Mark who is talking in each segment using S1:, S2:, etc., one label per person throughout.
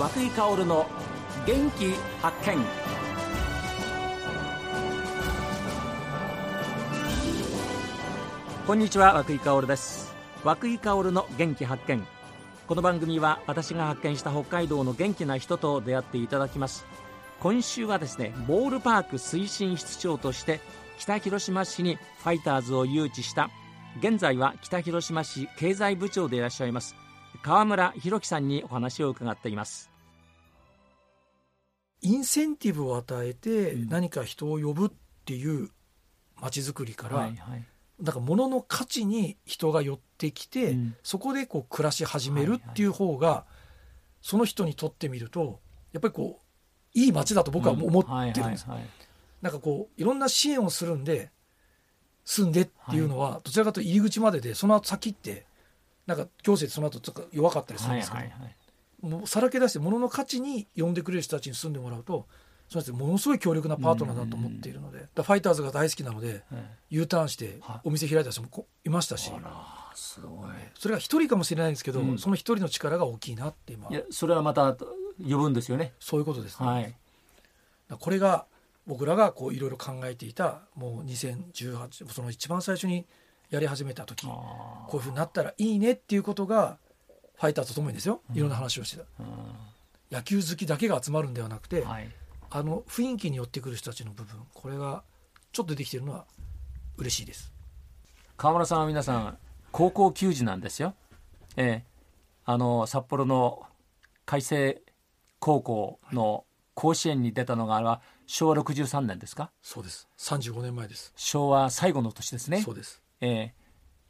S1: 和久井薫の元気発見。こんにちは和久井薫です。和久井薫の元気発見。この番組は私が発見した北海道の元気な人と出会っていただきます。今週はですねボールパーク推進室長として北広島市にファイターズを誘致した。現在は北広島市経済部長でいらっしゃいます。川村弘樹さんにお話を伺っています。
S2: インセンティブを与えて何か人を呼ぶっていう街づくりから、はいはい、だから物の価値に人が寄ってきて、うん、そこでこう暮らし始めるっていう方が、はいはい、その人にとってみるとやっぱりこういい街だと僕は思ってるんです。なんかこういろんな支援をするんで住んでっていうのは、はい、どちらかというと入り口まででその後先ってなんか行政その後ちょっと弱かったりするんですけど、はいはいはい、もうさらけ出して物の価値に呼んでくれる人たちに住んでもらうとその人ものすごい強力なパートナーだと思っているので、ファイターズが大好きなので、U ターンしてお店開いた人もいましたし。すごい。それが一人かもしれないんですけど、うん、その一人の力が大きいなって今。
S1: いやそれはまた呼ぶんですよね。
S2: そういうことですね、はい、これが僕らがこういろいろ考えていたもう2018その一番最初にやり始めた時こういうふうになったらいいねっていうことがファイターとともにですよ。いろんな話をしてた、うん、野球好きだけが集まるんではなくて、はい、あの雰囲気に寄ってくる人たちの部分これがちょっと出てきてるのは嬉しいです。
S1: 川村さんは皆さん高校球児なんですよ、ええ、あの札幌の海星高校の甲子園に出たのがあれは昭和63年ですか？
S2: そうです。35年前です。
S1: 昭和最後の年ですね。
S2: そうです。
S1: えー、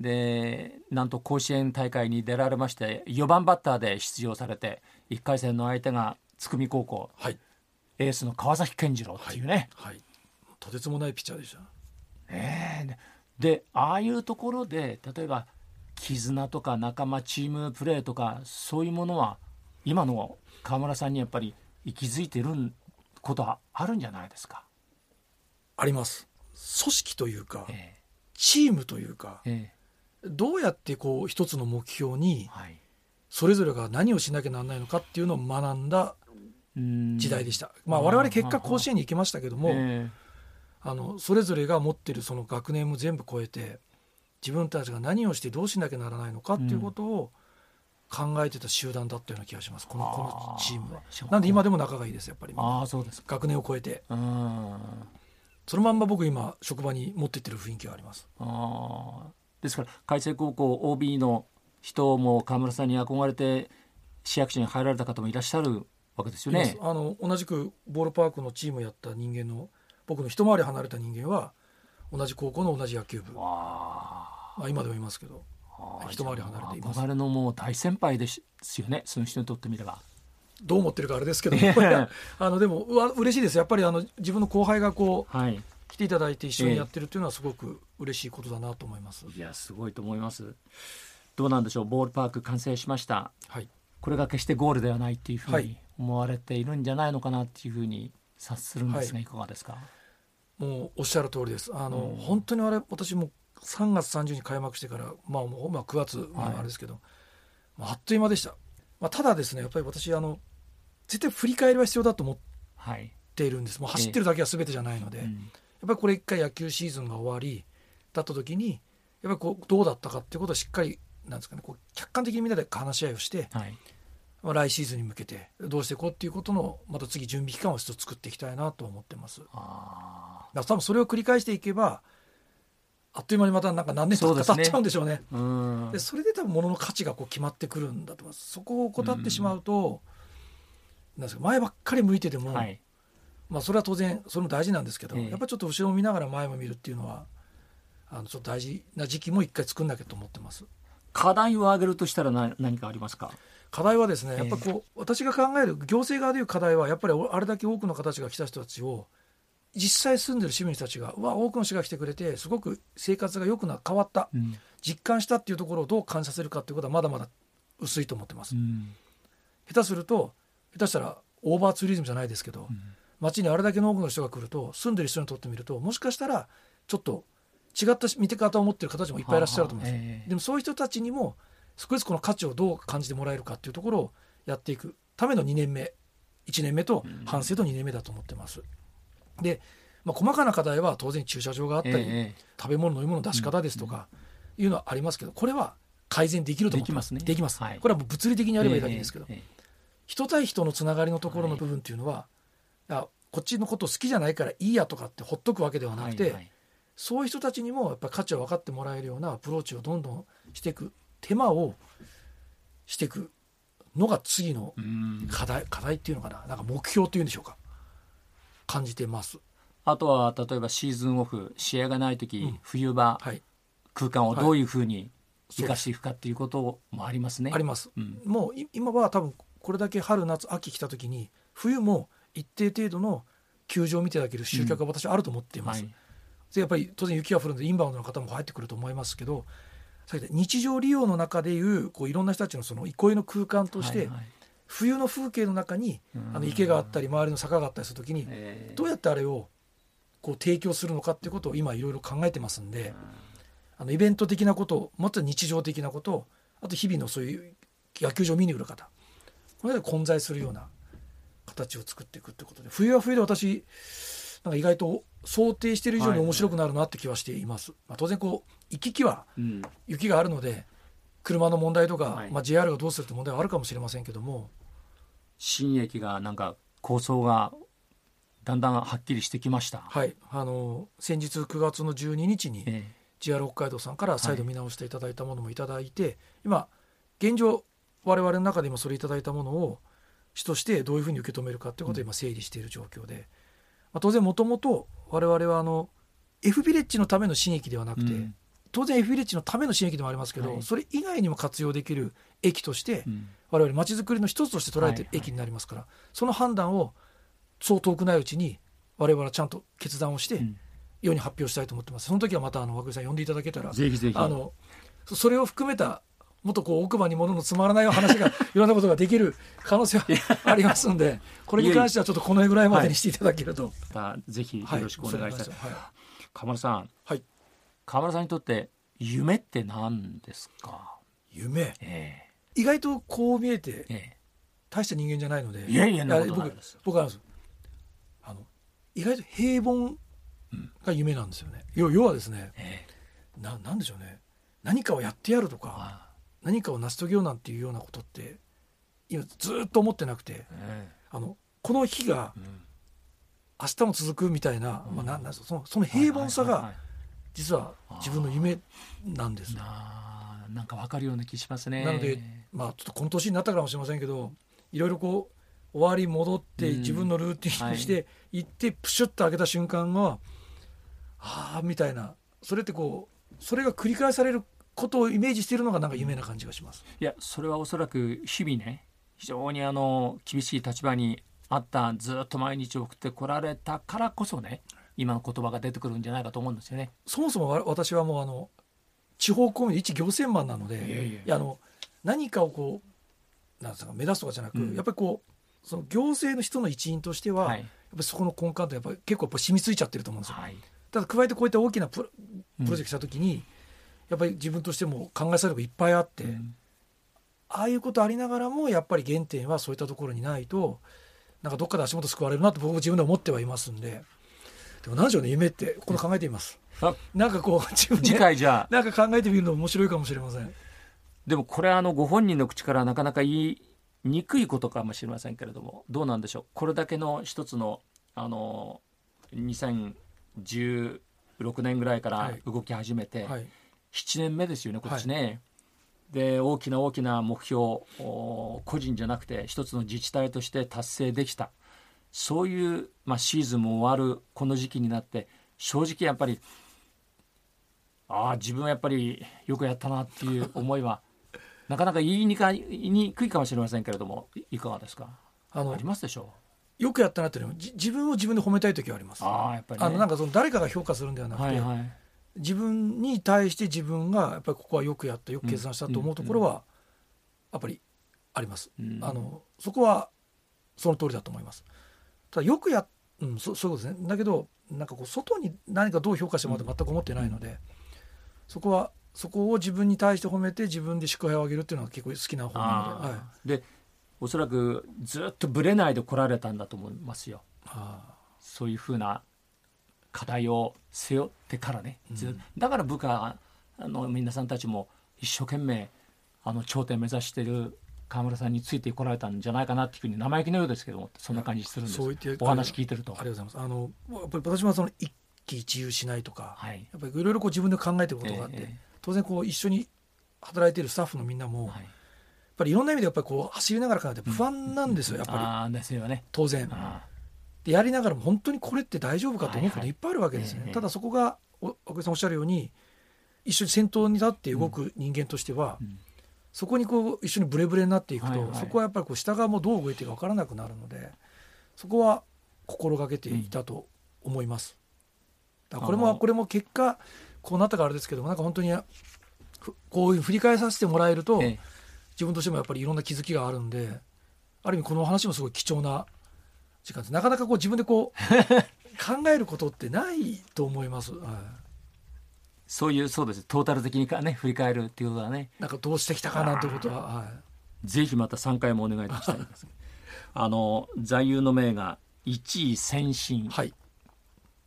S1: でなんと甲子園大会に出られまして4番バッターで出場されて1回戦の相手が津久見高校、はい、エースの川崎健次郎っていうね、はい、はい、
S2: とてつもないピッチャーでした。
S1: えー、でああいうところで例えば絆とか仲間チームプレーとかそういうものは今の川村さんにやっぱり息づいてることはあるんじゃないですか？
S2: あります。組織というか、えー、チームというか、えー、どうやってこう一つの目標にそれぞれが何をしなきゃならないのかっていうのを学んだ時代でした。まあ、我々結果甲子園に行きましたけども、あのそれぞれが持ってるその学年も全部超えて自分たちが何をしてどうしなきゃならないのかっていうことを考えてた集団だったような気がします。このこのチームは。なんで今でも仲がいいですやっぱり
S1: あそうです
S2: 学年を超えて。そのまんま僕今職場に持ってってる雰囲気があります。
S1: あですから海星高校 OB の人も河村さんに憧れて市役所に入られた方もいらっしゃるわけですよね。
S2: あの同じくボールパークのチームやった人間の僕の一回り離れた人間は同じ高校の同じ野球部。まあ今でもいますけど一回り離れています。
S1: 憧れのもう大先輩ですよねその人にとってみれば。
S2: どう思ってるかあれですけど あのでもうわ嬉しいです。やっぱりあの自分の後輩がこう、はい、来ていただいて一緒にやってるっていうのはすごく嬉しいことだなと思います、
S1: いやすごいと思います。どうなんでしょう？ボールパーク完成しました、はい、これが決してゴールではないっていうふうに思われているんじゃないのかなっていうふうに察するんですが、はい、いかがですか？
S2: もうおっしゃる通りです。あの、うん、本当にあれ私も3月30日に開幕してから、まあ、もうまあ9月、まあ、あれですけど、はい、あっという間でした、まあ、ただですねやっぱり私あの絶対振り返りは必要だと思っているんです、もう走ってるだけは全てじゃないので、えーうん、やっぱりこれ一回野球シーズンが終わりだった時にやっぱりこうどうだったかっていうことをしっかりなんですかねこう客観的にみんなで話し合いをして、はいまあ、来シーズンに向けてどうしていこうっていうことのまた次準備期間を一つ作っていきたいなと思ってます。あだ多分それを繰り返していけばあっという間にまたなんか何年とか経っちゃうんでしょうね。そで、ね、それで多分物の価値がこう決まってくるんだと思います。そこを怠ってしまうと、うなんですか前ばっかり向いてても、はい、まあそれは当然それも大事なんですけど、えー、やっぱりちょっと後ろを見ながら前も見るっていうのはあのちょっと大事な時期も一回作んなきゃと思ってます。
S1: 課題を挙げるとしたら何何かありますか？
S2: 課題はですねやっぱこう、私が考える行政側でいう課題はやっぱりあれだけ多くの形が来た人たちを実際住んでる市民たちがうわ多くの人が来てくれてすごく生活が良くな変わった、うん、実感したっていうところをどう感じさせるかっていうことはまだまだ薄いと思ってます、うん、下手すると下手したらオーバーツーリズムじゃないですけど、うん、街にあれだけの多くの人が来ると住んでる人にとってみるともしかしたらちょっと違った見て方を持ってる方たちもいっぱいいらっしゃると思うんです、はあはあ、でもそういう人たちにも少しずつこの価値をどう感じてもらえるかっていうところをやっていくための2年目1年目と反省と2年目だと思ってます。で、まあ、細かな課題は当然駐車場があったり、
S1: ええ
S2: 食べ物飲み物の出し方ですとかいうのはありますけどこれは改善できると思ってます。
S1: できますね。
S2: できます、
S1: はい。
S2: これはもう物理的にやればいいだけですけど、
S1: えええ。
S2: 人対人のつながりのところの部分っていうのは、あこっちのこと好きじゃないからいいやとかってほっとくわけでは
S1: え
S2: なくて、
S1: はいはい。
S2: そういう人たちにもやっぱり価値を分かってもらえるようなアプローチをどんどんしていく手間をしていくのが次の
S1: うん。
S2: 課題課題っていうのかな？なんか目標というんでしょうか？感じてます。
S1: あとは例えばシーズンオフ試合がない時、
S2: うん。
S1: 冬場
S2: はい、
S1: 空間をどういうふうに生かしていくかっていうこともありますね。
S2: あります。
S1: うん。
S2: もうい今は多分これだけ春夏秋来た時に冬も一定程度の球場を見ていただける集客が私はあると思っています。
S1: はい。
S2: でやっぱり当然雪が降るのでインバウンドの方も入ってくると思いますけど日常利用の中でいうこういろんな人たちのその憩いの空間として、
S1: はいはい。
S2: 冬の風景の中に
S1: うん。
S2: あの池があったり周りの坂があったりする時に
S1: ええ。
S2: どうやってあれをこう提供するのかっていうことを今いろいろ考えてますんであのイベント的なこともっと日常的なことあと日々のそういう野球場を見に来る方これで混在するような形を作っていくってことで冬は冬で私なんか意外と想定している以上に面白くなるなって気はしています、まあ、当然こう行き来は
S1: うん。
S2: 雪があるので車の問題とか、
S1: はい。
S2: まあ、JR がどうするって問題はあるかもしれませんけども。
S1: 新駅がなんか構想がだんだんはっきりしてきました。
S2: はい。あの先日9月の12日に
S1: え
S2: JR 北海道さんから再度見直していただいたものもいただいて、今現状我々の中で今それいただいたものを主としてどういうふうに受け止めるかということを今整理している状況で、まあ、当然もともと我々はあの F ビレッジのための新駅ではなくて、
S1: うん。
S2: 当然 F ビレッジのための新駅でもありますけど、
S1: はい。
S2: それ以外にも活用できる駅として、
S1: うん。
S2: 我々まちづくりの一つとして捉えている
S1: はいはい
S2: 駅になりますから、その判断をそう遠くないうちに我々はちゃんと決断をして、
S1: うん。
S2: 世に発表したいと思ってます。その時はまたあの涌井さん呼んでいただけたら
S1: ぜひぜひ。
S2: あのそそれを含めたもっとこう奥歯に物のつまらない話が いろんなことができる可能性はありますんでこれに関してはちょっとこの辺ぐらいまでにしていただけると、
S1: またぜひよ
S2: はい
S1: ろしくお願いしたい。
S2: はい。
S1: 河村さん、
S2: はい。
S1: 河村さんにとって夢って何ですか？
S2: 夢？
S1: え
S2: 意外とこう見えて
S1: ええ。
S2: 大した人間じゃないので
S1: いやいや
S2: 僕僕はあの意外と平凡が夢なんですよね、要要はですね
S1: ええ。
S2: ななんでしょうね。何かをやってやるとか
S1: あ
S2: 何かを成し遂げようなんていうようなことって今ずっと思ってなくて
S1: え
S2: あのこの日が明日も続くみたいな、
S1: うん。
S2: まあ、なんなんそのその平凡さが実は自分の夢なんです、
S1: なあなんかわかるような気しますね。
S2: なのでまあちょっとこの年になったかもしれませんけどいろいろこう終わり戻って
S1: うん。
S2: 自分のルーティンにして行ってプシュッと開けた瞬間はああみたいな。それってこうそれが繰り返されることをイメージしているのがなんか夢な感じがします。
S1: いやそれはおそらく日々ね非常にあの厳しい立場にあったずっと毎日送ってこられたからこそね今の言葉が出てくるんじゃないかと思うんですよね。
S2: そもそもわ私はもうあの地方公務員一行政マンなのであの何かをこうなんですか目指すとかじゃなく、
S1: うん
S2: やっぱりこうその行政の人の一員としては、
S1: はい
S2: やっぱりそこの根幹ってやっぱり結構やっぱ染みついちゃってると思うんですよ。
S1: はい
S2: ただ加えてこういった大きなプロジェクトした時に、やっぱり自分としても考えされることいっぱいあって、
S1: うん
S2: ああいうことありながらもやっぱり原点はそういったところにないとなんかどっかで足元救われるなって僕も自分で思ってはいますんで。でも何でしょうね夢ってこれ考えてみます。
S1: あ
S2: なんかこう自分で
S1: 次回じゃあ。
S2: なんか考えてみるの面白いかもしれません。
S1: でもこれはあのご本人の口からなかなか言いにくいことかもしれませんけれどもどうなんでしょう？これだけの一つのあの2016年ぐらいから
S2: はい。
S1: 動き始めて、
S2: はい
S1: 7年目ですよねこっちね。で大きな大きな目標お個人じゃなくて一つの自治体として達成できた。そういう、まあ、シーズンも終わるこの時期になって正直やっぱりああ自分はやっぱりよくやったなっていう 思いはなかなか言いにか言いにくいかもしれませんけれどもいいかがですか？
S2: あの
S1: ありますでしょ
S2: よくやったなっていうのはじ自分を自分で褒めたい時はあります。
S1: あやっぱり、ね、
S2: あのなんかその誰かが評価するんではなくて、
S1: はいはい
S2: 自分に対して自分がやっぱりここはよくやったよく決断したと思うところはやっぱりあります、
S1: うん。
S2: あのそこはその通りだと思います。ただよくやうんそそうですね。だけどなんかこう外に何かどう評価してもらって全く思ってないので、そこはそこを自分に対して褒めて自分で祝杯をあげるっていうのは結構好きな方なので、
S1: あ
S2: はい。
S1: ーでおそらくずっとぶれないで来られたんだと思いますよ。
S2: あ
S1: そういうふうな課題を背負ってからね、ずだから部下あの皆さんたちも一生懸命あの頂点目指している川村さんについてこられたんじゃないかなっていうふうに生意気のようですけどもそんな感じするんです。
S2: そう言って
S1: お話聞いてると。
S2: ありがとうございます。あのやっぱり私もその一喜一憂しないとか、
S1: はい。
S2: やっぱりいろいろこう自分で考えてることがあって、
S1: ええ
S2: 当然こう一緒に働いているスタッフのみんなも、やっ
S1: はい
S2: ぱりいろんな意味でやっぱりこう走りながら考えて不安なんですよ、やっぱり。
S1: ああですよね。
S2: 当然。
S1: あ
S2: でやりながらも本当にこれって大丈夫かと思うこといっぱいあるわけですね、
S1: はいはい
S2: ただそこがお奥井さんおっしゃるように一緒に先頭に立って動く人間としては、
S1: うん。
S2: そこにこう一緒にブレブレになっていくと、
S1: はいはい。
S2: そこはやっぱりこう下側もどう動いていいか分からなくなるのでそこは心がけていたと思います。これもこれも結果こうなったからあれですけどもなんか本当にふこういう振り返させてもらえると、
S1: ええ。
S2: 自分としてもやっぱりいろんな気づきがあるんである意味この話もすごい貴重な時間ですなかなかこう自分でこう 考えることってないと思います、はい。
S1: そういうそうです。トータル的にかね振り返るっていうことはね。
S2: なんかどうしてきたかなんてことは、はい、
S1: ぜひまた3回もお願いいたしたいす あの座右の銘が一位先進
S2: はい。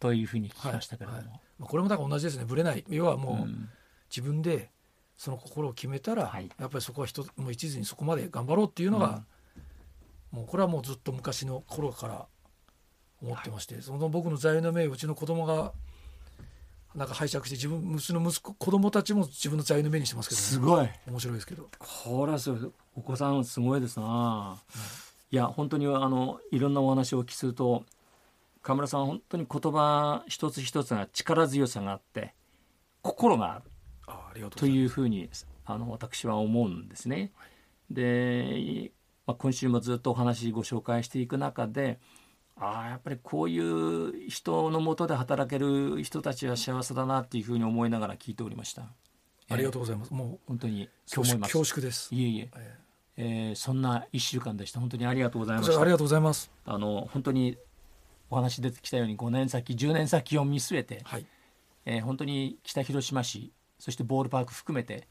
S1: というふうに聞きましたけれども、
S2: はい。まあ、これもだから同じですね。ぶれない。要はもう、
S1: うん。
S2: 自分でその心を決めたら、
S1: はい。
S2: やっぱりそこは一つもう一途にそこまで頑張ろうっていうのが、もうこれはもうずっと昔の頃から思ってまして、その僕の座右の銘をうちの子供がなんか拝借して自分うちの息子子供たちも自分の座右の銘にしてますけど、
S1: すごい。
S2: 面白いですけど。
S1: これはすごいお子さんすごいですな、い。や本当にあのいろんなお話をお聞きすると河村さんは本当に言葉一つ一つが力強さがあって心がある。
S2: あありがとう
S1: と
S2: い
S1: うふうにあの私は思うんですね。で、まあ、今週もずっとお話ご紹介していく中でああやっぱりこういう人のもとで働ける人たちは幸せだなっていうふうに思いながら聞いておりました。
S2: すありがとうございます。も
S1: 本当に
S2: う恐縮です、
S1: いえいえ。
S2: え
S1: えーそんな一週間でした。本当にありがとうござい
S2: え
S1: まし
S2: ありがとうございます。
S1: あの本当にお話出てきたように5年先10年先を見据えて、
S2: はい。
S1: えー本当に北広島市そしてボールパーク含めて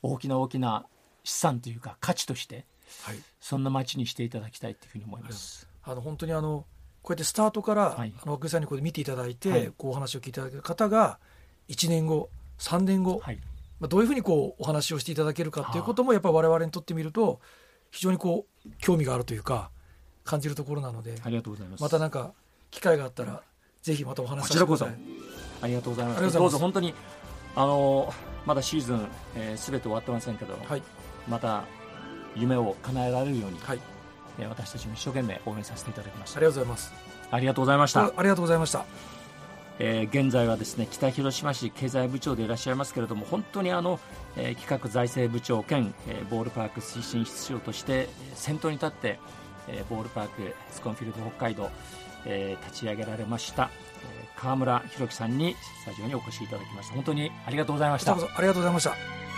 S1: 大きな大きな資産というか価値として
S2: はい。
S1: そんな街にしていただきたいというふうに思います。
S2: あの本当にあのこうやってスタートから、
S1: はい。
S2: あの奥井さんにこう見ていただいて、
S1: はい。
S2: こうお話を聞いていただける方が1年後3年後、
S1: はい、
S2: まあ、どういうふうにこうお話をしていただけるかっていうこともやっぱり我々にとってみると非常にこう興味があるというか感じるところなので
S1: ありがとうございます。
S2: またなんか機会があったらぜひまたお話しさせてください。
S1: こありがとうございます。
S2: ありがとうございます。
S1: どうぞ本当にあのまだシーズンすべ、えー全て終わってませんけど、
S2: はい。
S1: また夢を叶えられるように、
S2: はい。
S1: えー私たちも一生懸命応援させていただきました。
S2: あり。がとうございます。
S1: ありがとうございました。
S2: あありがとうございました。
S1: えー現在はですね北広島市経済部長でいらっしゃいますけれども本当にあの、えー企画財政部長兼、えーボールパーク推進室長としてえー先頭に立って、えーボールパークスコンフィールド北海道、えー立ち上げられました、えー川村弘樹さんにスタジオにお越しいただきました。本当にありがとうございました。
S2: こちらこそありがとうございました